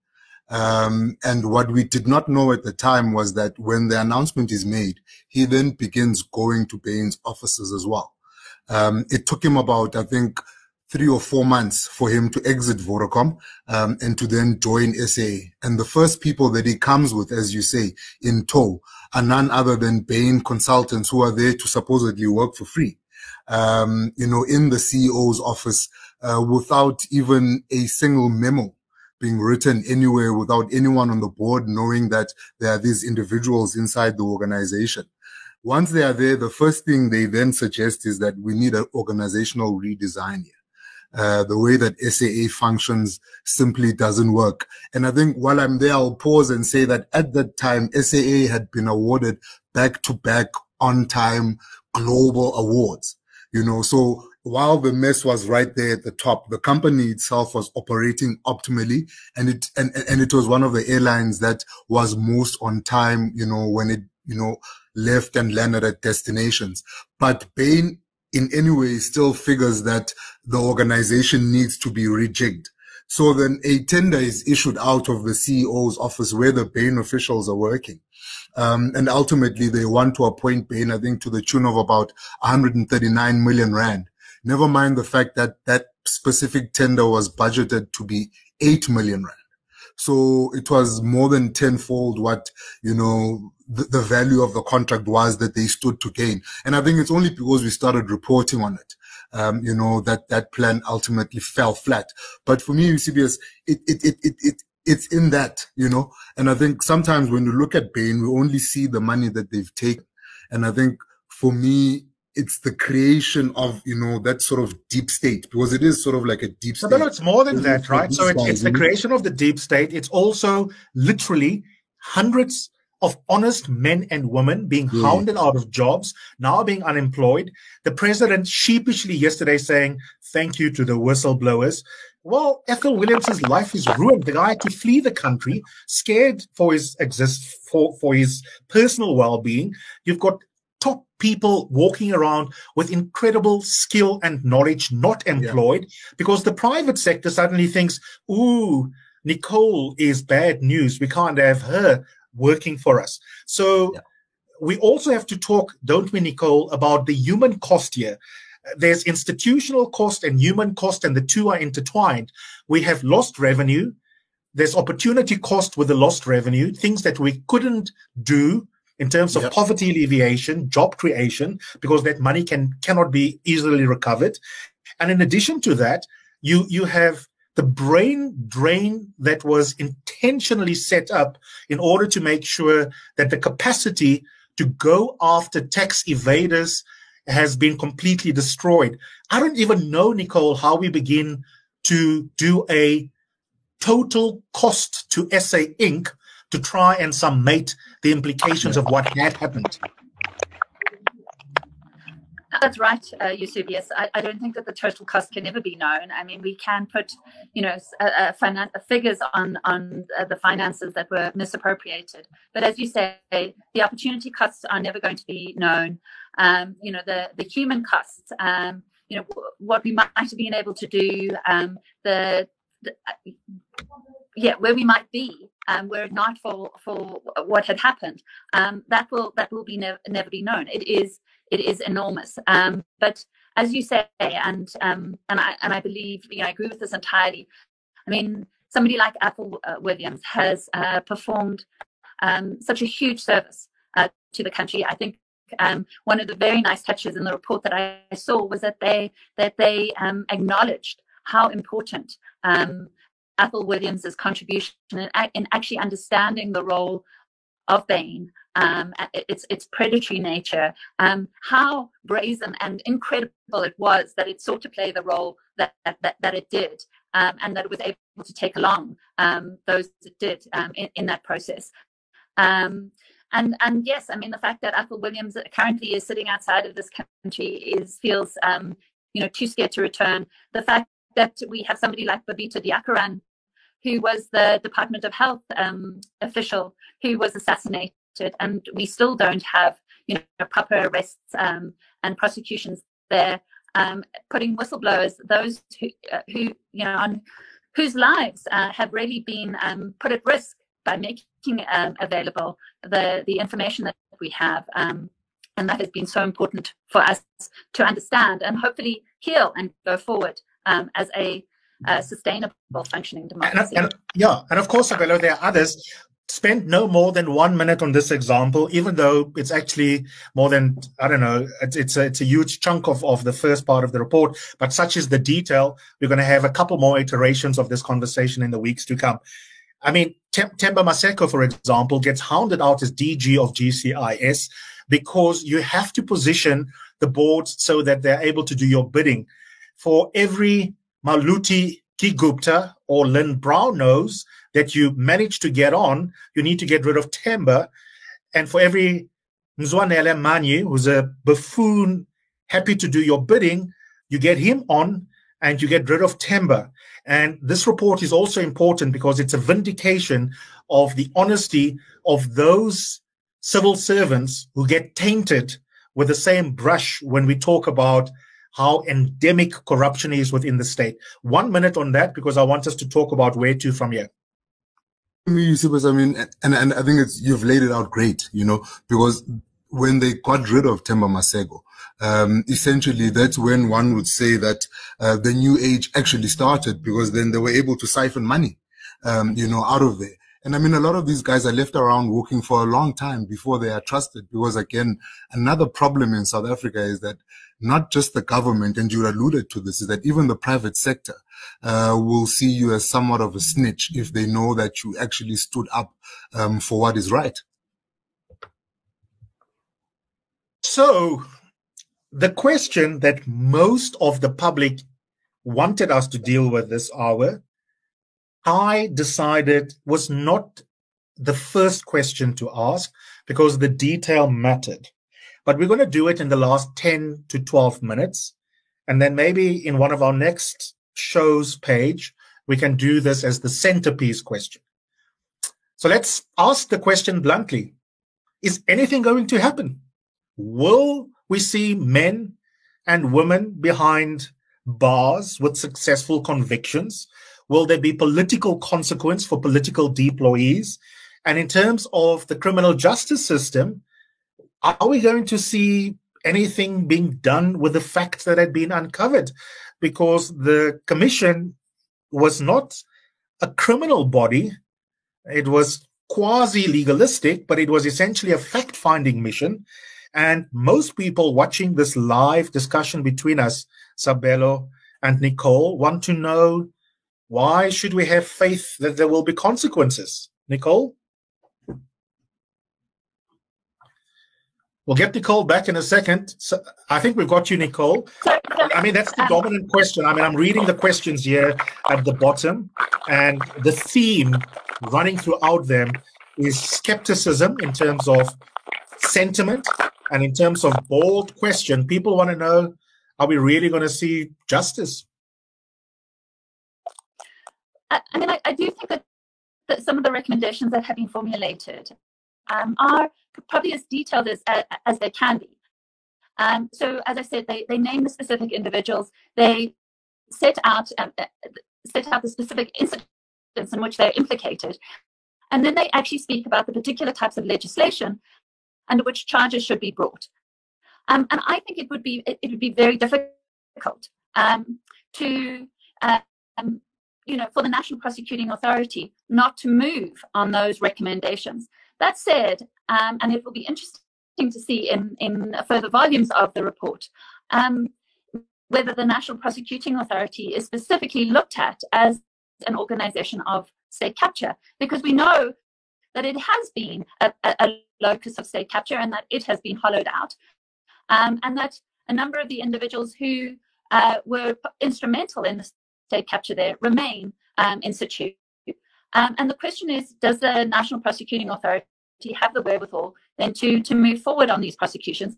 Um, and what we did not know at the time was that when the announcement is made, he then begins going to Bain's offices as well. Um, it took him about, I think, three or four months for him to exit Vodacom um, and to then join SA. And the first people that he comes with, as you say, in tow are none other than Bain consultants who are there to supposedly work for free. Um, you know, in the CEO's office, uh, without even a single memo being written anywhere, without anyone on the board knowing that there are these individuals inside the organization. Once they are there, the first thing they then suggest is that we need an organizational redesign here. Uh, the way that SAA functions simply doesn't work. And I think while I'm there, I'll pause and say that at that time, SAA had been awarded back to back on time global awards, you know, so while the mess was right there at the top, the company itself was operating optimally and it, and, and it was one of the airlines that was most on time, you know, when it, you know, left and landed at destinations. But Bain in any way still figures that the organization needs to be rejigged. So then a tender is issued out of the CEO's office where the Bain officials are working. Um, and ultimately they want to appoint Bain, I think, to the tune of about 139 million rand. Never mind the fact that that specific tender was budgeted to be 8 million rand. So it was more than tenfold what, you know, the, the, value of the contract was that they stood to gain. And I think it's only because we started reporting on it, um, you know, that that plan ultimately fell flat. But for me, Eusebius, it, it, it, it, it it's in that, you know, and I think sometimes when you look at Bain, we only see the money that they've taken. And I think for me, it's the creation of you know that sort of deep state because it is sort of like a deep state. No, no, it's more than that, right? So it's, it's the creation of the deep state. It's also literally hundreds of honest men and women being hounded out of jobs, now being unemployed. The president sheepishly yesterday saying thank you to the whistleblowers. Well, Athol Williams's life is ruined. The guy had to flee the country, scared for his exist for, for his personal well-being. You've got top people walking around with incredible skill and knowledge not employed yeah. because the private sector suddenly thinks, ooh, Nicole is bad news. We can't have her working for us. So yeah. we also have to talk, don't we, Nicole, about the human cost here. There's institutional cost and human cost, and the two are intertwined. We have lost revenue. There's opportunity cost with the lost revenue, things that we couldn't do in terms of yep. poverty alleviation, job creation, because that money can cannot be easily recovered. And in addition to that, you you have the brain drain that was intentionally set up in order to make sure that the capacity to go after tax evaders has been completely destroyed. I don't even know, Nicole, how we begin to do a total cost to SA Inc. to try and summate the implications of what had happened. That's right, uh, Eusebius. I, I, don't think that the total cost can ever be known. I mean, we can put, you know, uh, uh, figures on on uh, the finances that were misappropriated, but as you say, the opportunity costs are never going to be known. Um, you know, the the human costs. Um, you know, what we might have been able to do. Um, the, the uh, yeah, where we might be um, were it not for for what had happened. Um, that will that will be never never be known. It is it is enormous. Um, but as you say, and um, and I and I believe, you know, I agree with this entirely. I mean, somebody like Athol uh, Williams has uh, performed um, such a huge service uh, to the country. I think um, one of the very nice touches in the report that I saw was that they that they um, acknowledged how important um, Athol Williams's contribution in, actually understanding the role of Bain um, its its predatory nature, um, how brazen and incredible it was that it sought to play the role that that, that it did, um, and that it was able to take along um, those it did um, in, in, that process. Um, and and yes, I mean the fact that Athol Williams currently is sitting outside of this country is feels you know too scared to return. The fact that we have somebody like Babita Deokaran who was the Department of Health um, official who was assassinated and we still don't have you know proper arrests um, and prosecutions there. Um, putting whistleblowers, those who, uh, who you know on whose lives uh, have really been um, put at risk by making um, available the the information that we have, um, and that has been so important for us to understand and hopefully heal and go forward as a uh, sustainable functioning democracy. And, and, yeah, and of course, Abelo, there are others spend no more than one minute on this example, even though it's actually more than, I don't know, it's, it's, a, it's a huge chunk of, of the first part of the report, but such is the detail. We're going to have a couple more iterations of this conversation in the weeks to come. I mean, Tem- Themba Maseko, for example, gets hounded out as DG of GCIS because you have to position the boards so that they're able to do your bidding. For every Maluti Gupta or Lynne Brown knows that you manage to get on, you need to get rid of Themba. And for every Mzwanele Manyi, who's a buffoon, happy to do your bidding, you get him on and you get rid of Themba. And this report is also important because it's a vindication of the honesty of those civil servants who get tainted with the same brush when we talk about how endemic corruption is within the state. One minute on that, because I want us to talk about where to from here. Me, Eusebius, I mean, and, and I think it's, you've laid it out great, you know, because when they got rid of Themba Maseko, um, essentially that's when one would say that uh, the new age actually started because then they were able to siphon money, um, you know, out of there. And I mean, a lot of these guys are left around working for a long time before they are trusted. Because again, another problem in South Africa is that not just the government, and you alluded to this, is that even the private sector uh, will see you as somewhat of a snitch if they know that you actually stood up um, for what is right. So, the question that most of the public wanted us to deal with this hour I decided was not the first question to ask because the detail mattered. But we're going to do it in the last 10 to 12 minutes. And then maybe in one of our next shows page, we can do this as the centerpiece question. So let's ask the question bluntly. Is anything going to happen? Will we see men and women behind bars with successful convictions? Will there be political consequence for political deployees? And in terms of the criminal justice system, are we going to see anything being done with the facts that had been uncovered? Because the commission was not a criminal body. It was quasi legalistic, but it was essentially a fact finding mission. And most people watching this live discussion between us, Sabelo and Nicole, want to know why should we have faith that there will be consequences? Nicole? We'll get Nicole back in a second. So I think we've got you, Nicole. I mean, that's the dominant question. I mean, I'm reading the questions here at the bottom, and the theme running throughout them is skepticism in terms of sentiment and in terms of bold question. People want to know are we really going to see justice? I, I mean, I, I, do think that, that some of the recommendations that have been formulated um, are probably as detailed as, as, they can be. Um, so, as I said, they, they name the specific individuals, they set out um, uh, set out the specific incidents in which they're implicated, and then they actually speak about the particular types of legislation under which charges should be brought. Um, and I think it would be it, it would be very difficult um, to um, you know, for the National Prosecuting Authority not to move on those recommendations. That said, um, and it will be interesting to see in, in further volumes of the report, um, whether the National Prosecuting Authority is specifically looked at as an organization of state capture, because we know that it has been a, a, a locus of state capture and that it has been hollowed out, um, and that a number of the individuals who uh, were instrumental in the state capture there remain um, in situ. Um, and the question is, does the National Prosecuting Authority have the wherewithal then to, to move forward on these prosecutions?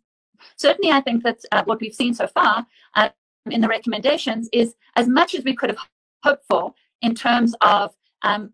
Certainly, I think that uh, what we've seen so far uh, in the recommendations is as much as we could have hoped for in terms of um,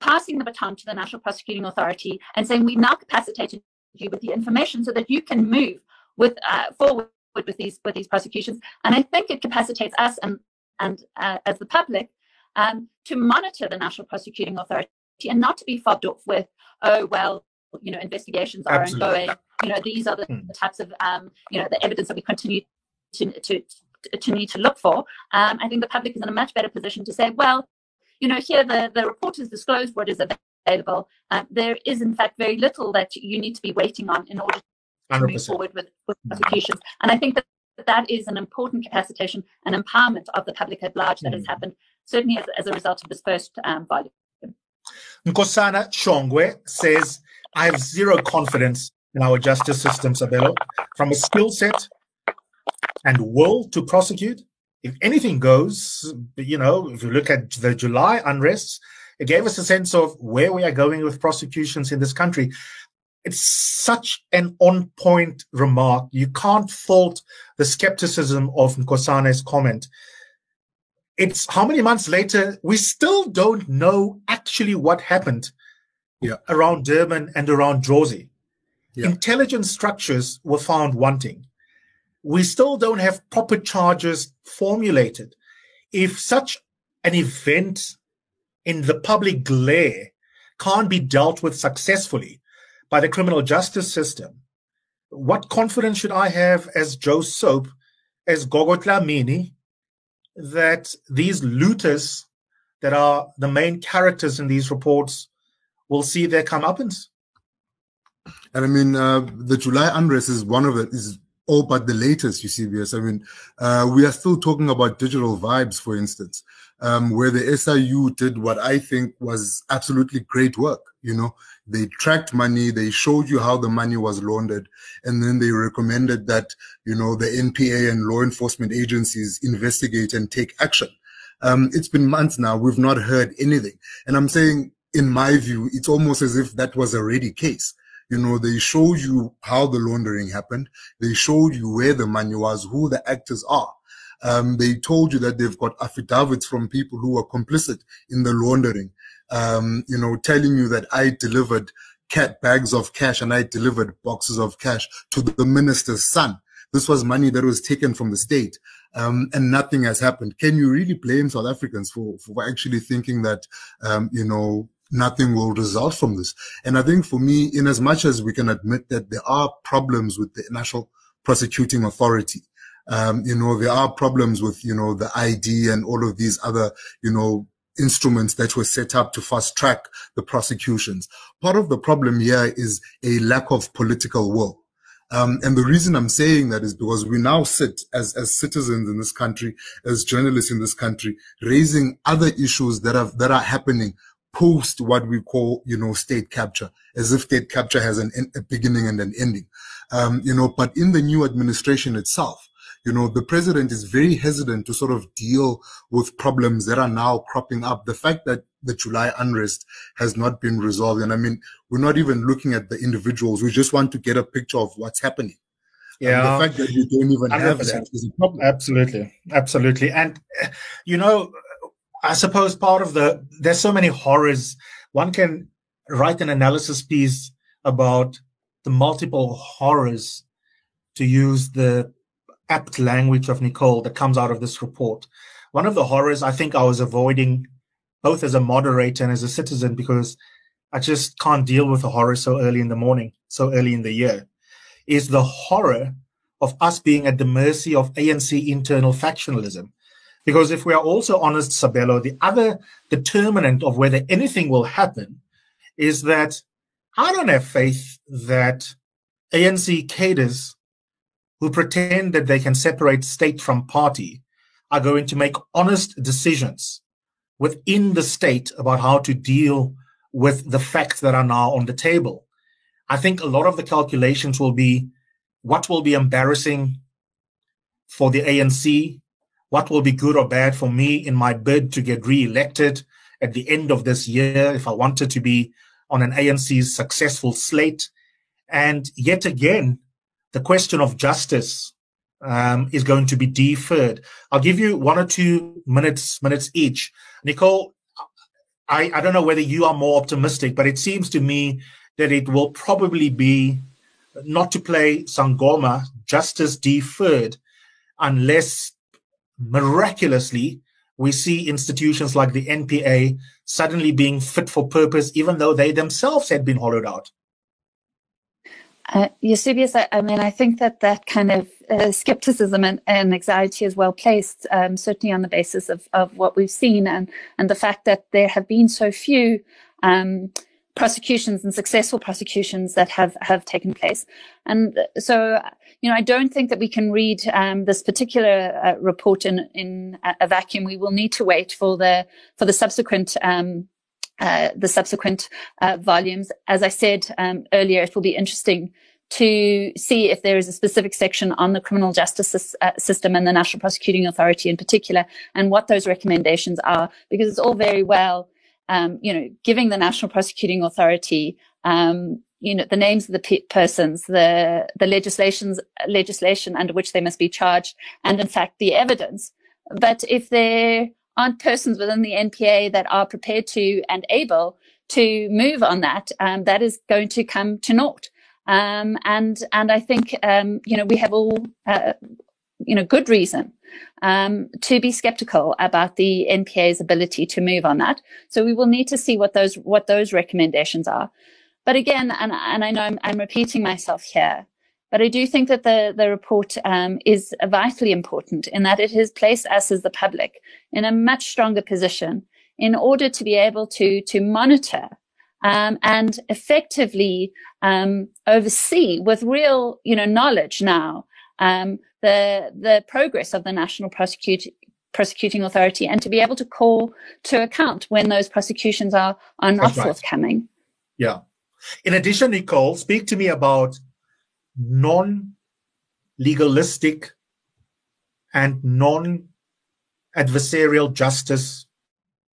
passing the baton to the National Prosecuting Authority and saying we've now capacitated you with the information so that you can move with uh, forward with these with these prosecutions. And I think it capacitates us and and uh, as the public um, to monitor the National Prosecuting Authority and not to be fobbed off with, oh, well, you know, investigations are Absolutely. ongoing. You know, these are the, hmm. types of, um, you know, the evidence that we continue to, to, to need to look for. Um, I think the public is in a much better position to say, well, you know, here the, the report has disclosed what is available. Um, there is, in fact, very little that you need to be waiting on in order to 100%. move forward with, with prosecutions. And I think that that is an important capacitation and empowerment of the public at large that mm. has happened, certainly as, as, a result of this first um, volume. Nkosana Chongwe says, I have zero confidence in our justice system, Sabelo, from a skill set and will to prosecute. If anything goes, you know, if you look at the July unrests, it gave us a sense of where we are going with prosecutions in this country it's such an on point remark. You can't fault the skepticism of Nkosane's comment. It's how many months later, we still don't know actually what happened yeah. around Durban and around Jozi. Yeah. Intelligence structures were found wanting. we still don't have proper charges formulated. If such an event in the public glare can't be dealt with successfully by the criminal justice system, what confidence should I have as Joe Soap, as Gogo Dlamini, that these looters that are the main characters in these reports will see their comeuppance? And I mean, uh, the July unrest is one of it, is all but the latest, You see, Eusebius. I mean, uh, we are still talking about digital vibes, for instance, um, where the SIU did what I think was absolutely great work. You know, they tracked money, they showed you how the money was laundered, and then they recommended that, you know, the NPA and law enforcement agencies investigate and take action. Um, it's been months now. We've not heard anything. And I'm saying, in my view, it's almost as if that was a ready case. You know, they showed you how the laundering happened. They showed you where the money was, who the actors are. Um, they told you that they've got affidavits from people who were complicit in the laundering. Um, you know, telling you that I delivered cat bags of cash and I delivered boxes of cash to the minister's son. This was money that was taken from the state. Um, and nothing has happened. Can you really blame South Africans for, for actually thinking that, um, you know, nothing will result from this. And I think for me, in as much as we can admit that there are problems with the National Prosecuting Authority, um, you know, there are problems with, you know, the ID and all of these other, you know, instruments that were set up to fast track the prosecutions. Part of the problem here is a lack of political will. Um, and the reason I'm saying that is because we now sit as, as citizens in this country, as journalists in this country, raising other issues that are, that are happening post what we call, you know, state capture, as if state capture has an, a beginning and an ending. Um, you know, but in the new administration itself, you know, the president is very hesitant to sort of deal with problems that are now cropping up. The fact that the July unrest has not been resolved. And I mean, we're not even looking at the individuals. We just want to get a picture of what's happening. Yeah. And the fact that you don't even 100%. have that is a problem. Absolutely. Absolutely. And, eh, you know, I suppose part of the, there's so many horrors. One can write an analysis piece about the multiple horrors to use the apt language of Nicole that comes out of this report. One of the horrors I think I was avoiding both as a moderator and as a citizen because I just can't deal with the horror so early in the morning, so early in the year, is the horror of us being at the mercy of ANC internal factionalism. Because if we are also honest, Sabelo, the other determinant of whether anything will happen is that I don't have faith that ANC cadres who pretend that they can separate state from party are going to make honest decisions within the state about how to deal with the facts that are now on the table. I think a lot of the calculations will be what will be embarrassing for the ANC what will be good or bad for me in my bid to get re-elected at the end of this year if I wanted to be on an ANC's successful slate. And yet again, the question of justice um, is going to be deferred. I'll give you one or two minutes minutes each. Nicole, I, I don't know whether you are more optimistic, but it seems to me that it will probably be not to play Sangoma, justice deferred, unless miraculously, we see institutions like the NPA suddenly being fit for purpose, even though they themselves had been hollowed out. Uh, Eusebius, I, I, mean, I think that that kind of uh, skepticism and, and, anxiety is well placed, um, certainly on the basis of, of what we've seen and, and the fact that there have been so few um, prosecutions and successful prosecutions that have, have taken place. And so you know, I don't think that we can read um, this particular uh, report in in a vacuum. We will need to wait for the for the subsequent. Uh, the subsequent uh, volumes. As I said um, earlier, it will be interesting to see if there is a specific section on the criminal justice uh, system and the National Prosecuting Authority in particular, and what those recommendations are, because it's all very well, um, you know, giving the National Prosecuting Authority um, you know, the names of the pe- persons, the, the legislations, legislation under which they must be charged, and in fact the evidence. But if there aren't persons within the NPA that are prepared to and able to move on that, um, that is going to come to naught. Um, and and I think um, you know we have all uh, you know good reason um, to be skeptical about the NPA's ability to move on that. So we will need to see what those what those recommendations are. But again, and and I know I'm, I'm repeating myself here, but I do think that the the report um, is vitally important in that it has placed us as the public in a much stronger position in order to be able to to monitor um, and effectively um, oversee with real you know knowledge now um, the the progress of the national prosecute, prosecuting authority and to be able to call to account when those prosecutions are are not forthcoming. Yeah. In addition, Nicole, speak to me about non legalistic and non adversarial justice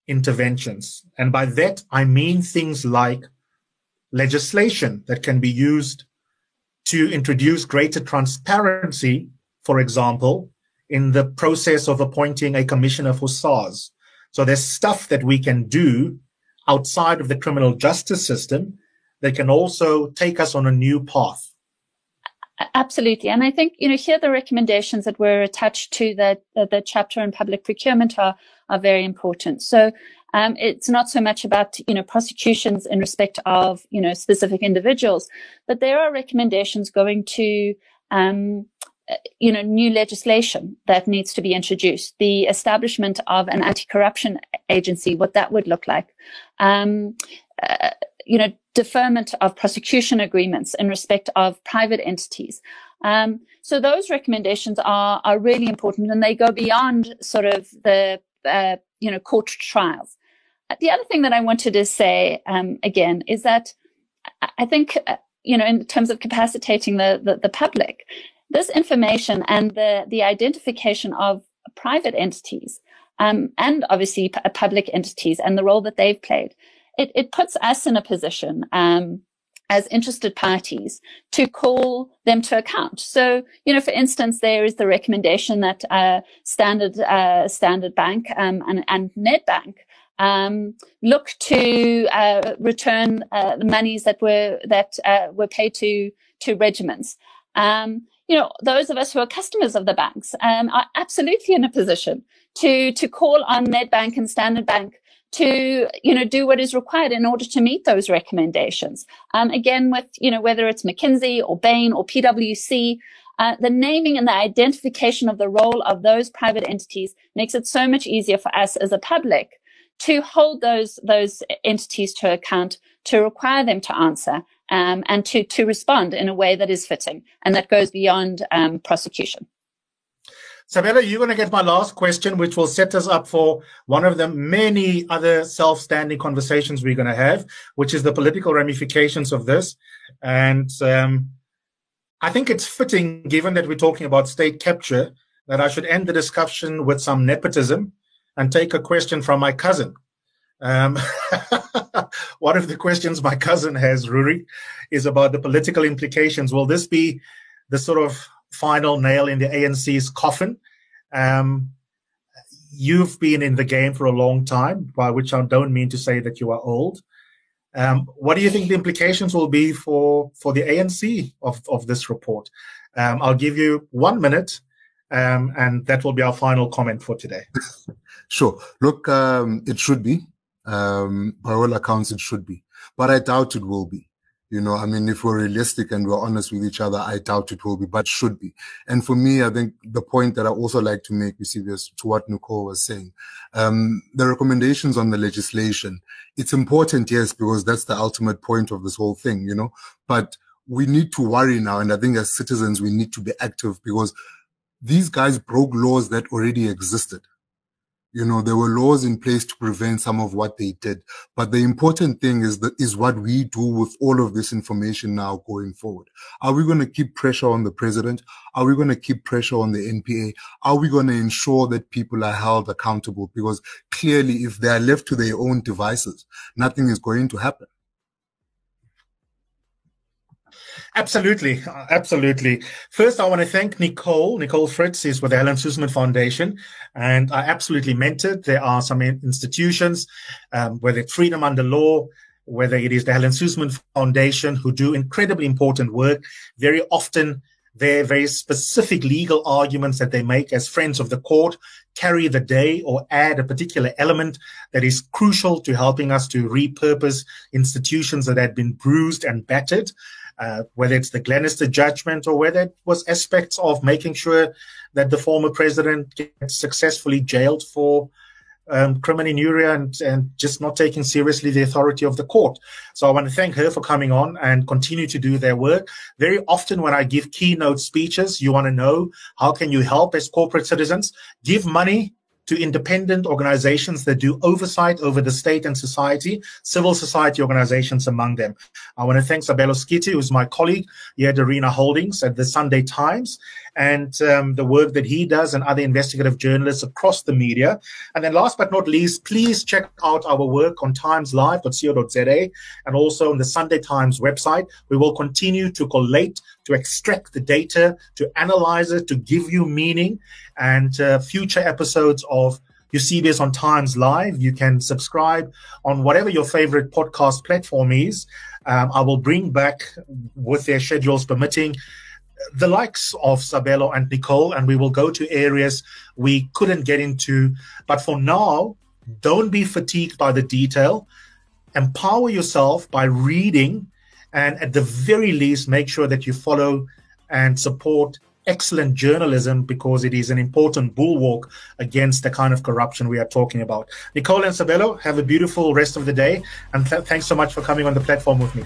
interventions. And by that, I mean things like legislation that can be used to introduce greater transparency, for example, in the process of appointing a commissioner for SARS. So there's stuff that we can do outside of the criminal justice system that can also take us on a new path. Absolutely. And I think, you know, here the recommendations that were attached to the, the, the chapter on public procurement are, are very important. So um, it's not so much about, you know, prosecutions in respect of, you know, specific individuals, but there are recommendations going to, um, you know, new legislation that needs to be introduced, the establishment of an anti-corruption agency, what that would look like, um, uh, you know, deferment of prosecution agreements in respect of private entities. Um, so those recommendations are are really important, and they go beyond sort of the uh, you know court trials. The other thing that I wanted to say um, again is that I think uh, you know in terms of capacitating the, the the public, this information and the the identification of private entities um, and obviously p- public entities and the role that they've played it, it puts us in a position um, as interested parties to call them to account. So, you know, for instance, there is the recommendation that uh, Standard uh, Standard Bank um, and, and Nedbank um, look to uh, return uh, the monies that were that uh, were paid to to regiments. Um, you know, those of us who are customers of the banks um, are absolutely in a position to to call on Nedbank and Standard Bank to you know do what is required in order to meet those recommendations. Um, again with you know whether it's mckinsey or bain or pwc uh, the naming and the identification of the role of those private entities makes it so much easier for us as a public to hold those those entities to account to require them to answer um, and to to respond in a way that is fitting and that goes beyond um, prosecution Sabelo, you're going to get my last question, which will set us up for one of the many other self-standing conversations we're going to have, which is the political ramifications of this. And um, I think it's fitting, given that we're talking about state capture, that I should end the discussion with some nepotism and take a question from my cousin. Um, one of the questions my cousin has, Ruri, is about the political implications. Will this be the sort of final nail in the ANC's coffin. Um, you've been in the game for a long time, by which I don't mean to say that you are old. Um, what do you think the implications will be for, for the ANC of, of this report? Um, I'll give you one minute, um, and that will be our final comment for today. sure. Look, um, it should be. Um, by all accounts, it should be. But I doubt it will be. You know, I mean, if we're realistic and we're honest with each other, I doubt it will be, but should be. And for me, I think the point that I also like to make, this to what Nicole was saying, um, the recommendations on the legislation, it's important, yes, because that's the ultimate point of this whole thing, you know, but we need to worry now. And I think as citizens, we need to be active because these guys broke laws that already existed. You know, there were laws in place to prevent some of what they did. But the important thing is that is what we do with all of this information now going forward. Are we going to keep pressure on the president? Are we going to keep pressure on the NPA? Are we going to ensure that people are held accountable? Because clearly, if they are left to their own devices, nothing is going to happen. Absolutely, absolutely. First, I want to thank Nicole. Nicole Fritz is with the Helen Suzman Foundation, and I absolutely meant it. There are some institutions, um, whether it's freedom under law, whether it is the Helen Suzman Foundation, who do incredibly important work. Very often, their very specific legal arguments that they make as friends of the court carry the day or add a particular element that is crucial to helping us to repurpose institutions that had been bruised and battered. Uh, whether it's the Glenister judgment or whether it was aspects of making sure that the former president gets successfully jailed for um, and, and just not taking seriously the authority of the court. So I want to thank her for coming on and continue to do their work. Very often when I give keynote speeches, you want to know how can you help as corporate citizens? Give money to independent organizations that do oversight over the state and society, civil society organizations among them. I want to thank Sabelo Skiti, who's my colleague here at Arena Holdings at the Sunday Times, and um, the work that he does and other investigative journalists across the media. And then last but not least, please check out our work on timeslive.co.za and also on the Sunday Times website. We will continue to collate, to extract the data, to analyze it, to give you meaning and uh, future episodes of Eusebius on Times Live. You can subscribe on whatever your favorite podcast platform is. Um, I will bring back, with their schedules permitting, the likes of Sabelo and Nicole, and we will go to areas we couldn't get into. But for now, don't be fatigued by the detail. Empower yourself by reading, and at the very least, make sure that you follow and support excellent journalism because it is an important bulwark against the kind of corruption we are talking about. Nicole and Sabelo, have a beautiful rest of the day, and th- thanks so much for coming on the platform with me.